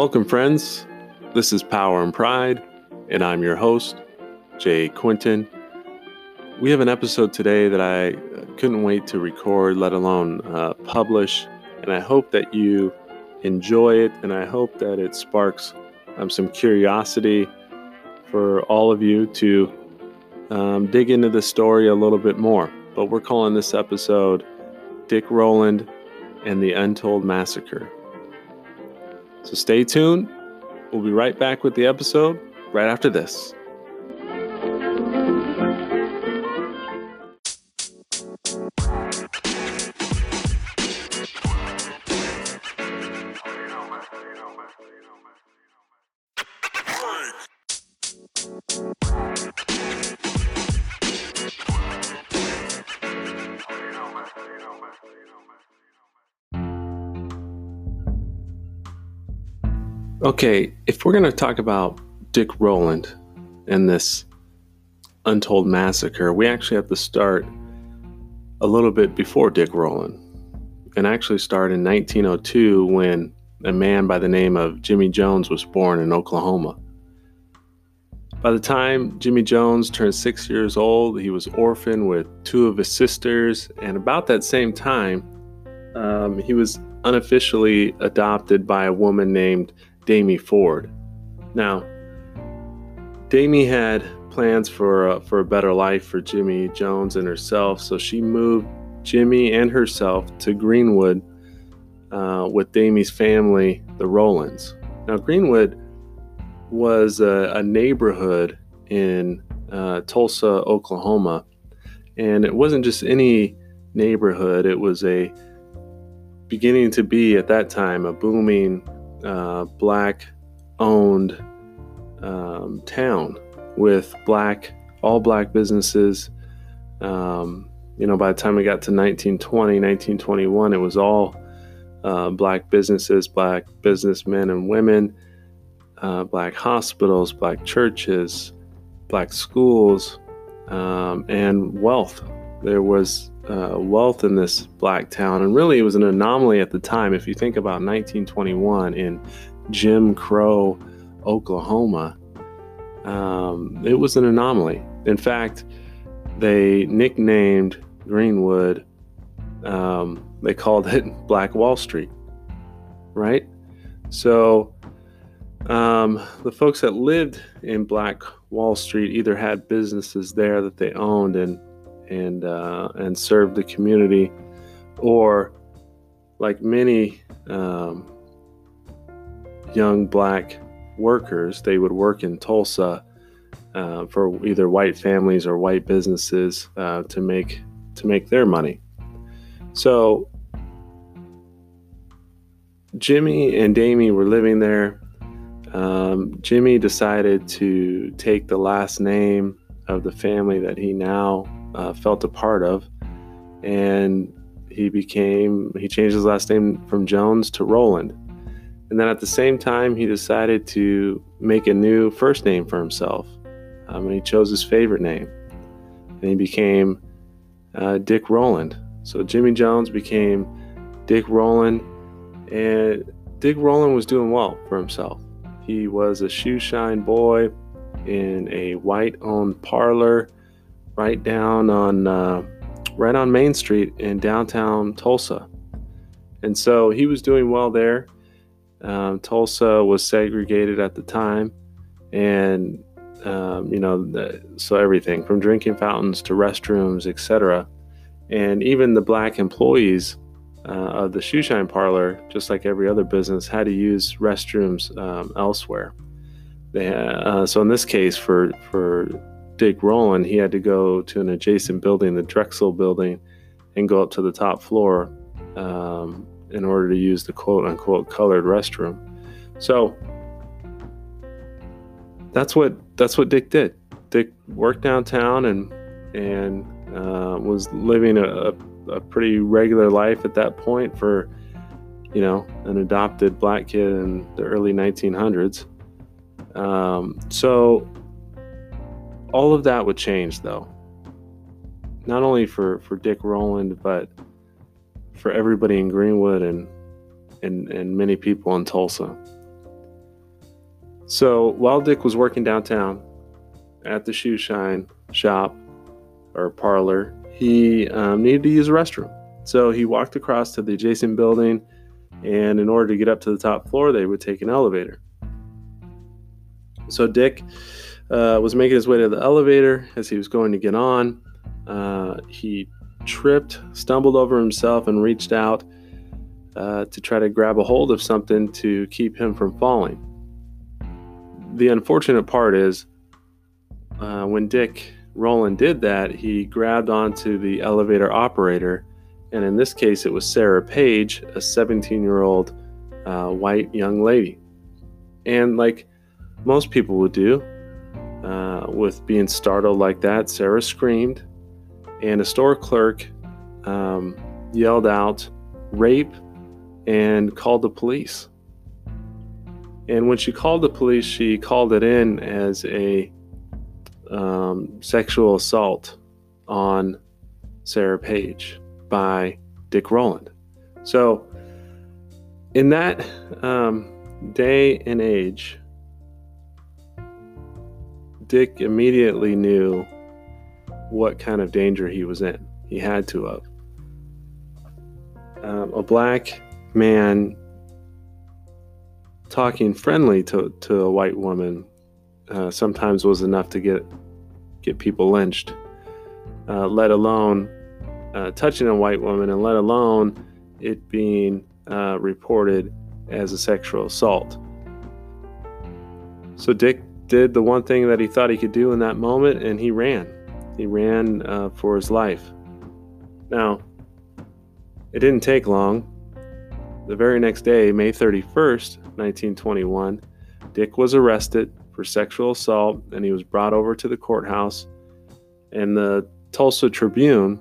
Welcome, friends. This is Power and Pride, and I'm your host, Jay Quinton. We have an episode today that I couldn't wait to record, let alone uh, publish, and I hope that you enjoy it, and I hope that it sparks um, some curiosity for all of you to um, dig into the story a little bit more. But we're calling this episode Dick Rowland and the Untold Massacre. So stay tuned. We'll be right back with the episode right after this. Okay, if we're going to talk about Dick Rowland and this untold massacre, we actually have to start a little bit before Dick Rowland and actually start in 1902 when a man by the name of Jimmy Jones was born in Oklahoma. By the time Jimmy Jones turned six years old, he was orphaned with two of his sisters, and about that same time, um, he was unofficially adopted by a woman named Damie Ford. Now, Damie had plans for a, for a better life for Jimmy Jones and herself, so she moved Jimmy and herself to Greenwood uh, with Damie's family, the Rowlands. Now, Greenwood was a, a neighborhood in uh, Tulsa, Oklahoma, and it wasn't just any neighborhood, it was a beginning to be at that time a booming uh, black owned um, town with black, all black businesses. Um, you know, by the time we got to 1920, 1921, it was all uh, black businesses, black businessmen and women, uh, black hospitals, black churches, black schools, um, and wealth. There was uh, wealth in this black town. And really, it was an anomaly at the time. If you think about 1921 in Jim Crow, Oklahoma, um, it was an anomaly. In fact, they nicknamed Greenwood, um, they called it Black Wall Street, right? So, um, the folks that lived in Black Wall Street either had businesses there that they owned and and uh, and serve the community, or like many um, young black workers, they would work in Tulsa uh, for either white families or white businesses uh, to make to make their money. So Jimmy and Damie were living there. Um, Jimmy decided to take the last name of the family that he now uh, felt a part of, and he became he changed his last name from Jones to Rowland. And then at the same time, he decided to make a new first name for himself, um, and he chose his favorite name, and he became uh, Dick Rowland. So Jimmy Jones became Dick Rowland. and Dick Rowland was doing well for himself. He was a shoe shine boy in a white owned parlor right down on uh, right on Main Street in downtown Tulsa. And so he was doing well there. Um, Tulsa was segregated at the time, and um, you know, the, so everything from drinking fountains to restrooms, etc. And even the black employees uh, of the shoeshine parlor, just like every other business, had to use restrooms um, elsewhere. They, uh, so in this case, for for Dick Rowland, he had to go to an adjacent building, the Drexel building, and go up to the top floor um, in order to use the quote unquote colored restroom. So that's what that's what Dick did. Dick worked downtown and and uh, was living a, a pretty regular life at that point for you know an adopted black kid in the early 1900s. Um, so all of that would change though not only for for dick rowland but for everybody in greenwood and and and many people in tulsa So while Dick was working downtown at the shoe shine shop or parlor, he um, needed to use a restroom. So he walked across to the adjacent building, and in order to get up to the top floor, they would take an elevator. So Dick uh, was making his way to the elevator as he was going to get on. Uh, he tripped, stumbled over himself, and reached out uh, to try to grab a hold of something to keep him from falling. The unfortunate part is uh, when Dick Rowland did that, he grabbed onto the elevator operator, and in this case, it was Sarah Page, a 17 year old uh, white young lady. And like most people would do, with being startled like that, Sarah screamed, and a store clerk um, yelled out, rape, and called the police. And when she called the police, she called it in as a um, sexual assault on Sarah Page by Dick Rowland. So, in that um, day and age, Dick immediately knew what kind of danger he was in. He had to have. Um, a black man talking friendly to, to a white woman uh, sometimes was enough to get get people lynched, uh, let alone uh, touching a white woman, and let alone it being uh, reported as a sexual assault. So Dick did the one thing that he thought he could do in that moment, and he ran. He ran uh, for his life. Now, it didn't take long. The very next day, May 31st, 1921, Dick was arrested for sexual assault and he was brought over to the courthouse. And the Tulsa Tribune,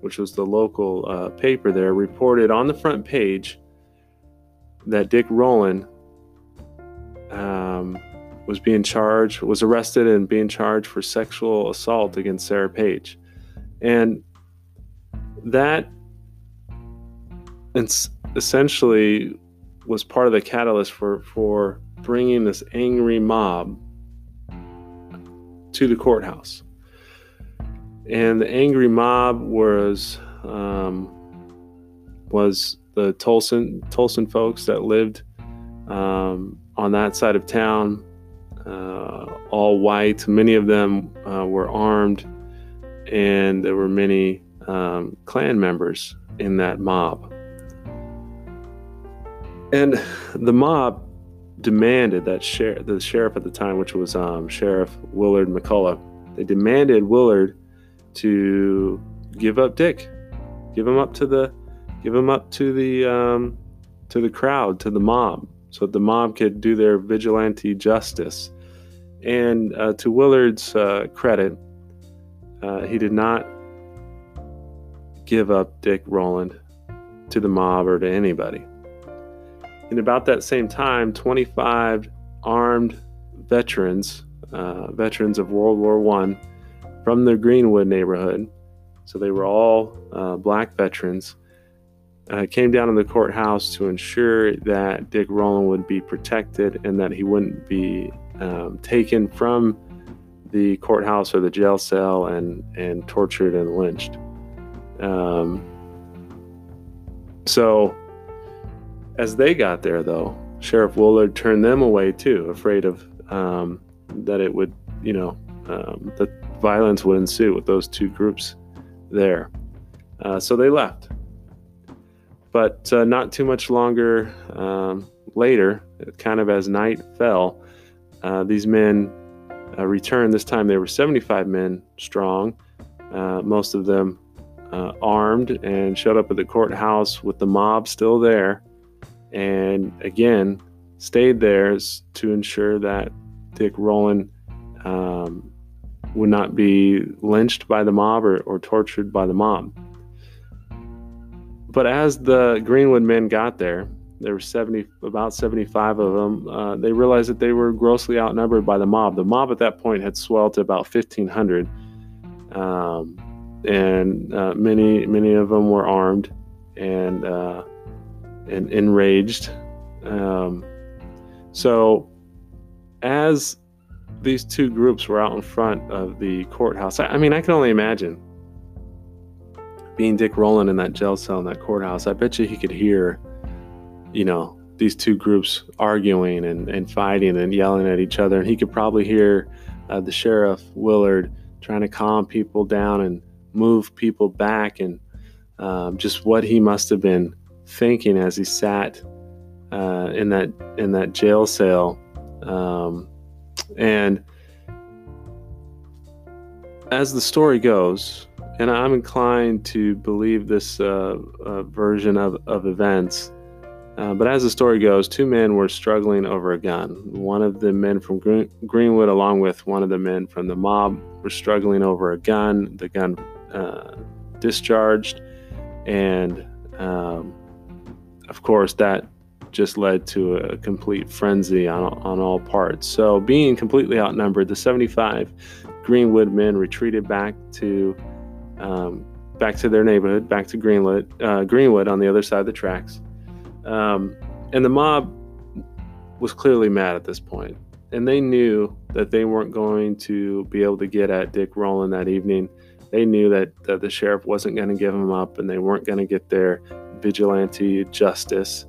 which was the local uh, paper there, reported on the front page that Dick Rowland um, was being charged, was arrested and being charged for sexual assault against Sarah Page. And that essentially was part of the catalyst for, for bringing this angry mob to the courthouse. And the angry mob was um, was the Tulsan Tulsan folks that lived um, on that side of town, all white. Many of them uh, were armed, and there were many um, Klan members in that mob. And the mob demanded that the sheriff at the time, which was um, Sheriff Willard McCullough, they demanded Willard to give up Dick, give him up to the, give him up to the, um, to the crowd, to the mob, so that the mob could do their vigilante justice. And uh, to Willard's uh, credit, uh, he did not give up Dick Rowland to the mob or to anybody. In about that same time, 25 armed veterans, uh, veterans of World War I, from the Greenwood neighborhood, so they were all uh, black veterans, uh, came down to the courthouse to ensure that Dick Rowland would be protected and that he wouldn't be um, taken from the courthouse or the jail cell and, and tortured and lynched. Um, so as they got there, though, Sheriff Willard turned them away too, afraid of um, that it would, you know, um, that violence would ensue with those two groups there. Uh, so they left. But uh, not too much longer um, later, kind of as night fell, uh, these men uh, returned. This time they were 75 men strong, uh, most of them uh, armed, and showed up at the courthouse with the mob still there and again stayed there to ensure that Dick Rowland um, would not be lynched by the mob or, or tortured by the mob. But as the Greenwood men got there, there were 70, about 75 of them. Uh, they realized that they were grossly outnumbered by the mob. The mob at that point had swelled to about 1,500, um, and uh, many, many of them were armed. And uh, and enraged. Um, so as these two groups were out in front of the courthouse, I, I mean, I can only imagine being Dick Rowland in that jail cell in that courthouse. I bet you he could hear, you know, these two groups arguing and, and fighting and yelling at each other. And he could probably hear uh, the sheriff, Willard, trying to calm people down and move people back and um, just what he must have been thinking as he sat uh, in that in that jail cell um, and as the story goes and i'm inclined to believe this uh, uh, version of, of events. Uh, but as the story goes two men were struggling over a gun. One of the men from Green- greenwood along with one of the men from the mob were struggling over a gun. The gun uh, discharged. And um, of course, that just led to a complete frenzy on, on all parts. So, being completely outnumbered, the 75 Greenwood men retreated back to um, back to their neighborhood, back to Greenwood, uh, Greenwood on the other side of the tracks. Um, and the mob was clearly mad at this point, and they knew that they weren't going to be able to get at Dick Rowland that evening they knew that, that the sheriff wasn't going to give them up and they weren't going to get their vigilante justice.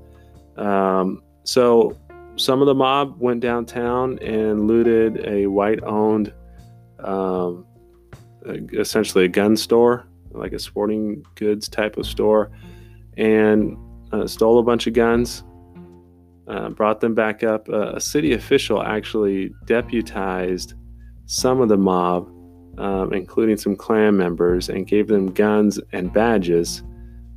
Um, so some of the mob went downtown and looted a white owned, essentially a gun store, like a sporting goods type of store, and uh, stole a bunch of guns. Uh, brought them back up. Uh, a city official actually deputized some of the mob um, including some Klan members, and gave them guns and badges,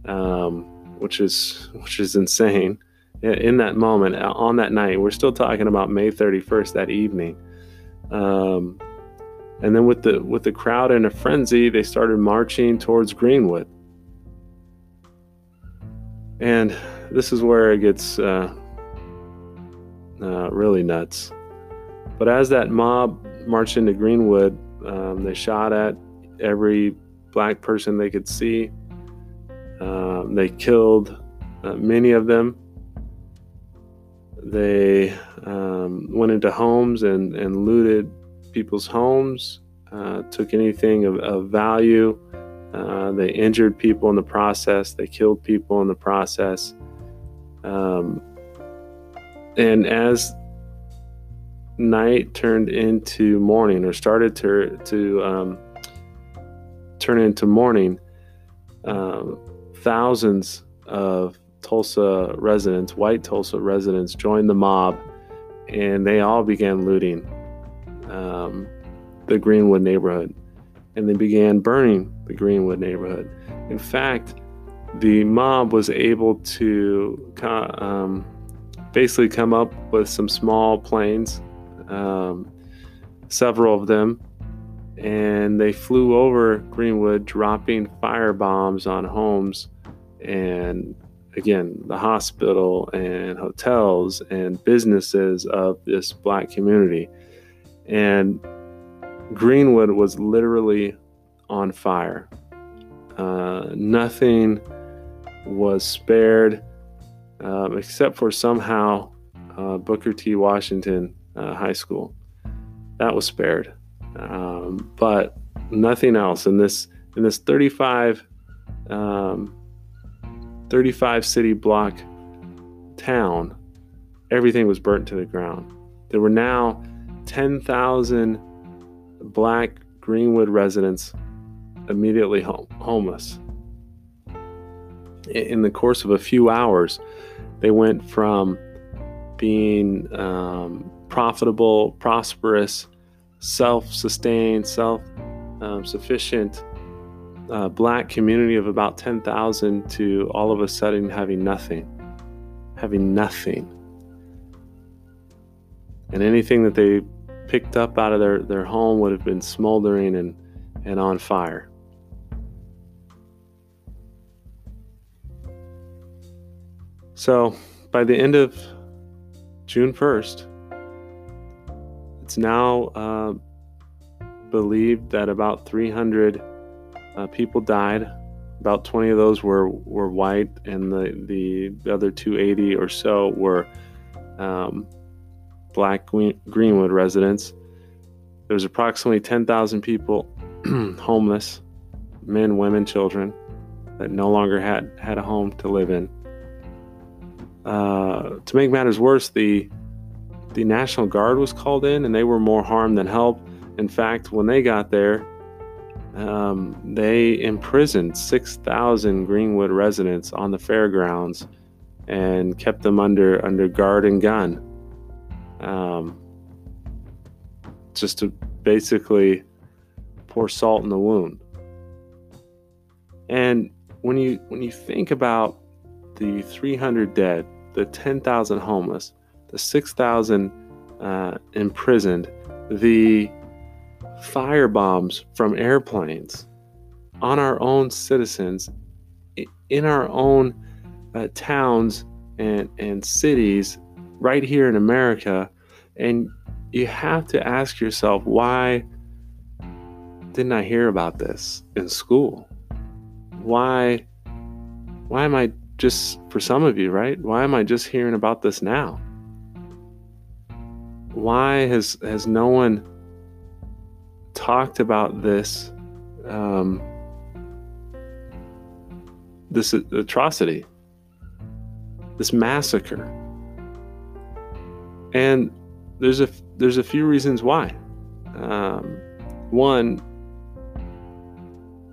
um, which is which is insane. In that moment, uh, on that night, we're still talking about May 31st that evening. Um, and then with the with the crowd in a frenzy, they started marching towards Greenwood. And this is where it gets uh, uh, really nuts. But as that mob marched into Greenwood, um, they shot at every black person they could see. Um, they killed uh, many of them. They um, went into homes and, and looted people's homes, uh, took anything of, of value. Uh, they injured people in the process. They killed people in the process. Um, and as night turned into morning or started to to um, turn into morning, um, thousands of Tulsa residents, white Tulsa residents, joined the mob, and they all began looting um, the Greenwood neighborhood, and they began burning the Greenwood neighborhood. In fact, the mob was able to um, basically come up with some small planes um, several of them, and they flew over Greenwood, dropping fire bombs on homes and again the hospital and hotels and businesses of this black community. And Greenwood was literally on fire. Uh, nothing was spared um, except for somehow uh, Booker T. Washington uh, high school. That was spared, um, but nothing else in this in this 35 um, 35 city block town. Everything was burnt to the ground. There were now 10,000 black Greenwood residents immediately home, homeless. In the course of a few hours, they went from being um, profitable, prosperous, self sustained, self um, sufficient uh, black community of about 10,000 to all of a sudden having nothing. Having nothing. And anything that they picked up out of their, their home would have been smoldering and, and on fire. So by the end of June 1st, it's now uh, believed that about 300 uh, people died. About 20 of those were, were white, and the, the, the other 280 or so were um, black Greenwood residents. There was approximately 10,000 people homeless, men, women, children, that no longer had, had a home to live in. Uh, to make matters worse, the the National Guard was called in, and they were more harm than help. In fact, when they got there, um, they imprisoned 6,000 Greenwood residents on the fairgrounds and kept them under under guard and gun, um, just to basically pour salt in the wound. And when you when you think about the 300 dead, the 10,000 homeless, the 6,000 uh, imprisoned, the fire bombs from airplanes on our own citizens, in our own uh, towns and, and cities right here in America. And you have to ask yourself, why didn't I hear about this in school? Why why am I just for some of you, right? Why am I just hearing about this now? Why has has no one talked about this um, this atrocity, this massacre. And there's a there's a few reasons why. Um, one,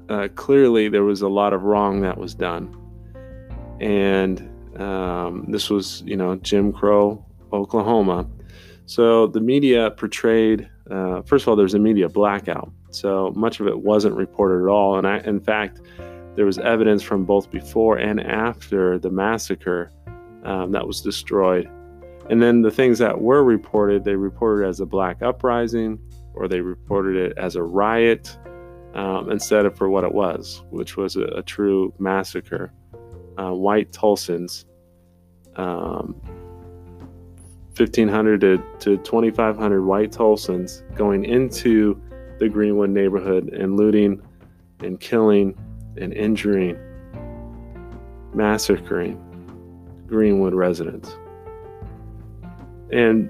uh, clearly there was a lot of wrong that was done, and um, this was you know Jim Crow, Oklahoma. So the media portrayed uh, first of all, there's a media blackout. So much of it wasn't reported at all. And I, in fact, there was evidence from both before and after the massacre um, that was destroyed. And then the things that were reported, they reported as a black uprising or they reported it as a riot um, instead of for what it was, which was a, a true massacre. Uh, white Tulsans um, 1,500 to, to 2,500 white Tulsans going into the Greenwood neighborhood and looting and killing and injuring, massacring Greenwood residents. And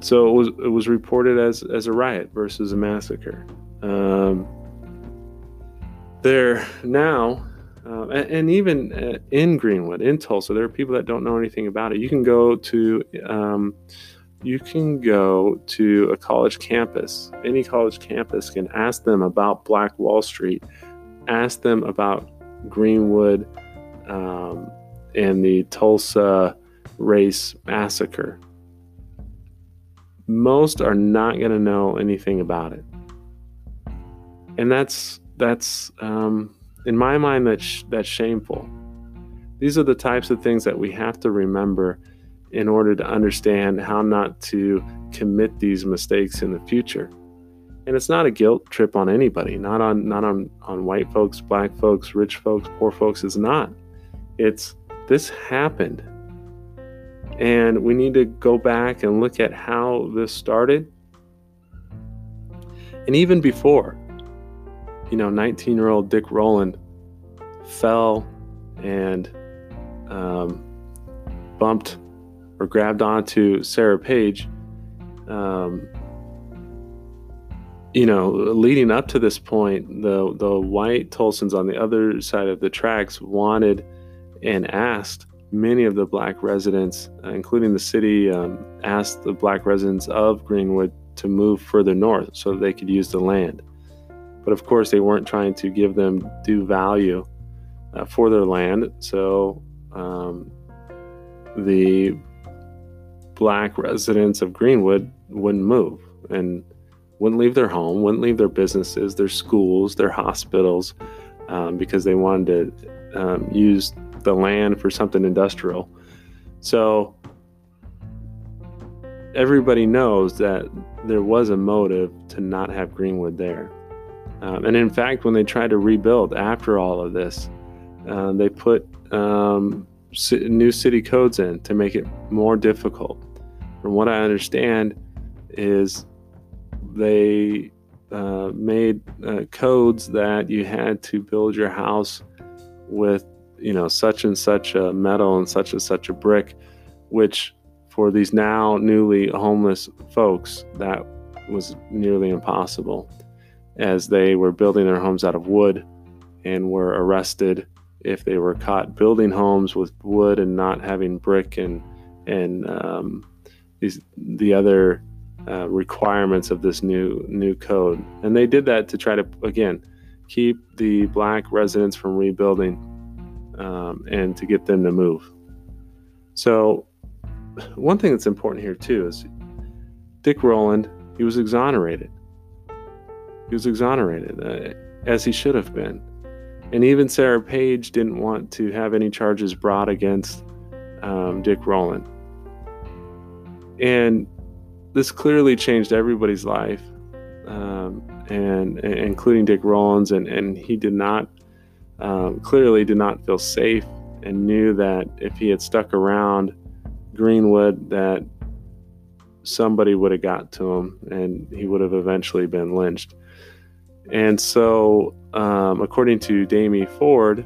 so it was it was reported as as a riot versus a massacre. Um, there now uh, and, and, even uh, in Greenwood, in Tulsa, there are people that don't know anything about it. You can go to um, you can go to a college campus. Any college campus can ask them about Black Wall Street, ask them about Greenwood um, and the Tulsa race massacre. Most are not going to know anything about it, and that's that's um, in my mind, that's, that's shameful. These are the types of things that we have to remember in order to understand how not to commit these mistakes in the future. And it's not a guilt trip on anybody, not on not on, on white folks, black folks, rich folks, poor folks. It's not. It's this happened. And we need to go back and look at how this started. And even before, you know, 19 year old Dick Rowland fell and um, bumped or grabbed onto Sarah Page. Um, you know, leading up to this point, the the white Tulsans on the other side of the tracks wanted and asked many of the black residents, uh, including the city, um, asked the black residents of Greenwood to move further north so they could use the land. But of course, they weren't trying to give them due value uh, for their land. So um, the black residents of Greenwood wouldn't move and wouldn't leave their home, wouldn't leave their businesses, their schools, their hospitals, um, because they wanted to um, use the land for something industrial. So everybody knows that there was a motive to not have Greenwood there. Um, and in fact, when they tried to rebuild after all of this, uh, they put um, new city codes in to make it more difficult. From what I understand, is they uh, made uh, codes that you had to build your house with, you know, such and such a metal and such and such a brick, which for these now newly homeless folks, that was nearly impossible as they were building their homes out of wood and were arrested if they were caught building homes with wood and not having brick and and um, these the other uh, requirements of this new new code. And they did that to try to again keep the black residents from rebuilding um, and to get them to move. So one thing that's important here too is Dick Rowland. He was exonerated. He was exonerated uh, as he should have been. And even Sarah Page didn't want to have any charges brought against um, Dick Rowland. And this clearly changed everybody's life, um, and, and, including Dick Rowland's. And, and he did not, um, clearly did not feel safe and knew that if he had stuck around Greenwood, that somebody would have got to him and he would have eventually been lynched. And so, um, according to Damie Ford,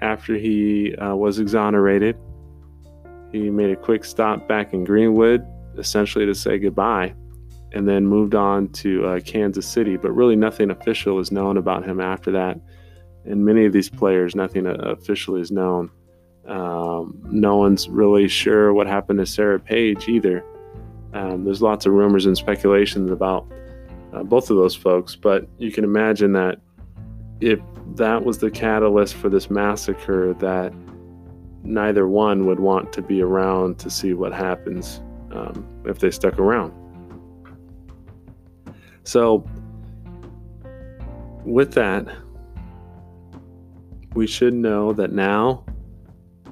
after he uh, was exonerated, he made a quick stop back in Greenwood, essentially to say goodbye, and then moved on to uh, Kansas City. But really, nothing official is known about him after that. And many of these players, nothing officially is known. Um, no one's really sure what happened to Sarah Page either. Um, there's lots of rumors and speculations about uh, both of those folks. But you can imagine that if that was the catalyst for this massacre, that neither one would want to be around to see what happens um, if they stuck around. So, with that, we should know that now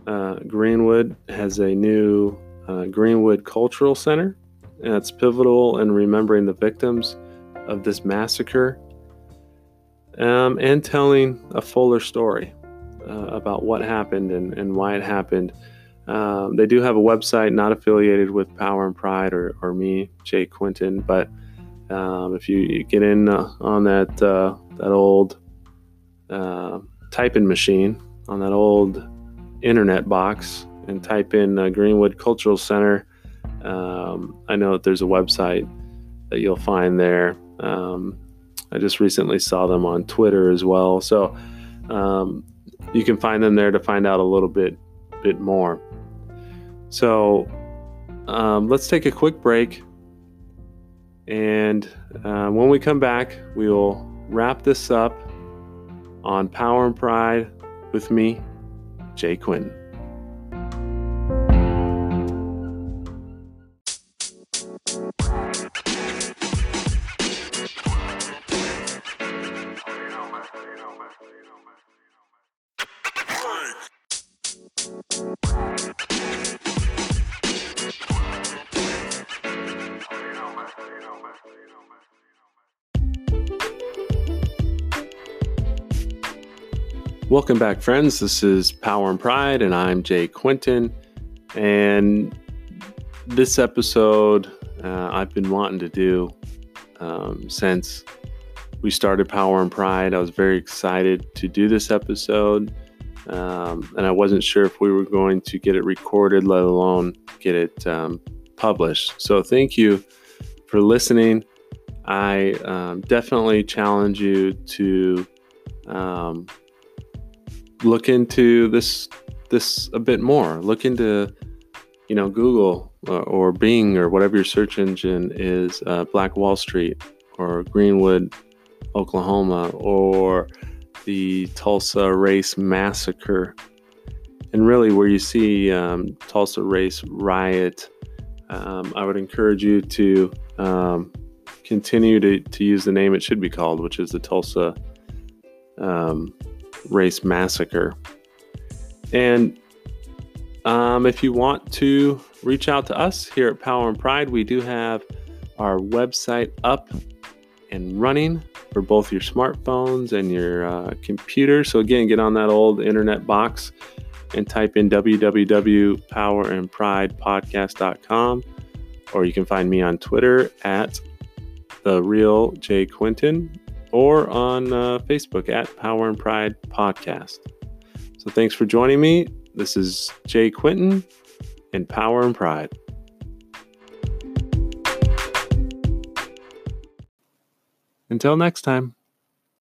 uh, Greenwood has a new uh, Greenwood Cultural Center, and it's pivotal in remembering the victims of this massacre um, and telling a fuller story uh, about what happened and, and why it happened. Um, they do have a website not affiliated with Power and Pride or, or me, Jay Quinton, but um, if you get in uh, on that uh, that old uh, typing machine on that old internet box and type in uh, Greenwood Cultural Center, um, I know that there's a website that you'll find there. Um, I just recently saw them on Twitter as well. So um, you can find them there to find out a little bit bit more. So um, let's take a quick break. And uh, when we come back, we will wrap this up on Power and Pride with me, Jay Quinn. Welcome back, friends. This is Power and Pride, and I'm Jay Quinton. And this episode, uh, I've been wanting to do um, since we started Power and Pride. I was very excited to do this episode, um, and I wasn't sure if we were going to get it recorded, let alone get it um, published. So, thank you for listening. I um, definitely challenge you to um, look into this this a bit more. Look into you know Google or, uh, or Bing or whatever your search engine is, uh, Black Wall Street or Greenwood, Oklahoma, or the Tulsa Race Massacre, and really where you see um, Tulsa Race Riot. Um, I would encourage you to um, continue to, to use the name it should be called, which is the Tulsa um, race massacre. And um, if you want to reach out to us here at Power and Pride, we do have our website up and running for both your smartphones and your uh, computer. So, again, get on that old internet box and type in www.powerandpridepodcast.com, or you can find me on Twitter at the real J Quinton or on uh, Facebook at Power and Pride Podcast. So thanks for joining me. This is Jay Quinton, and power and pride. Until next time.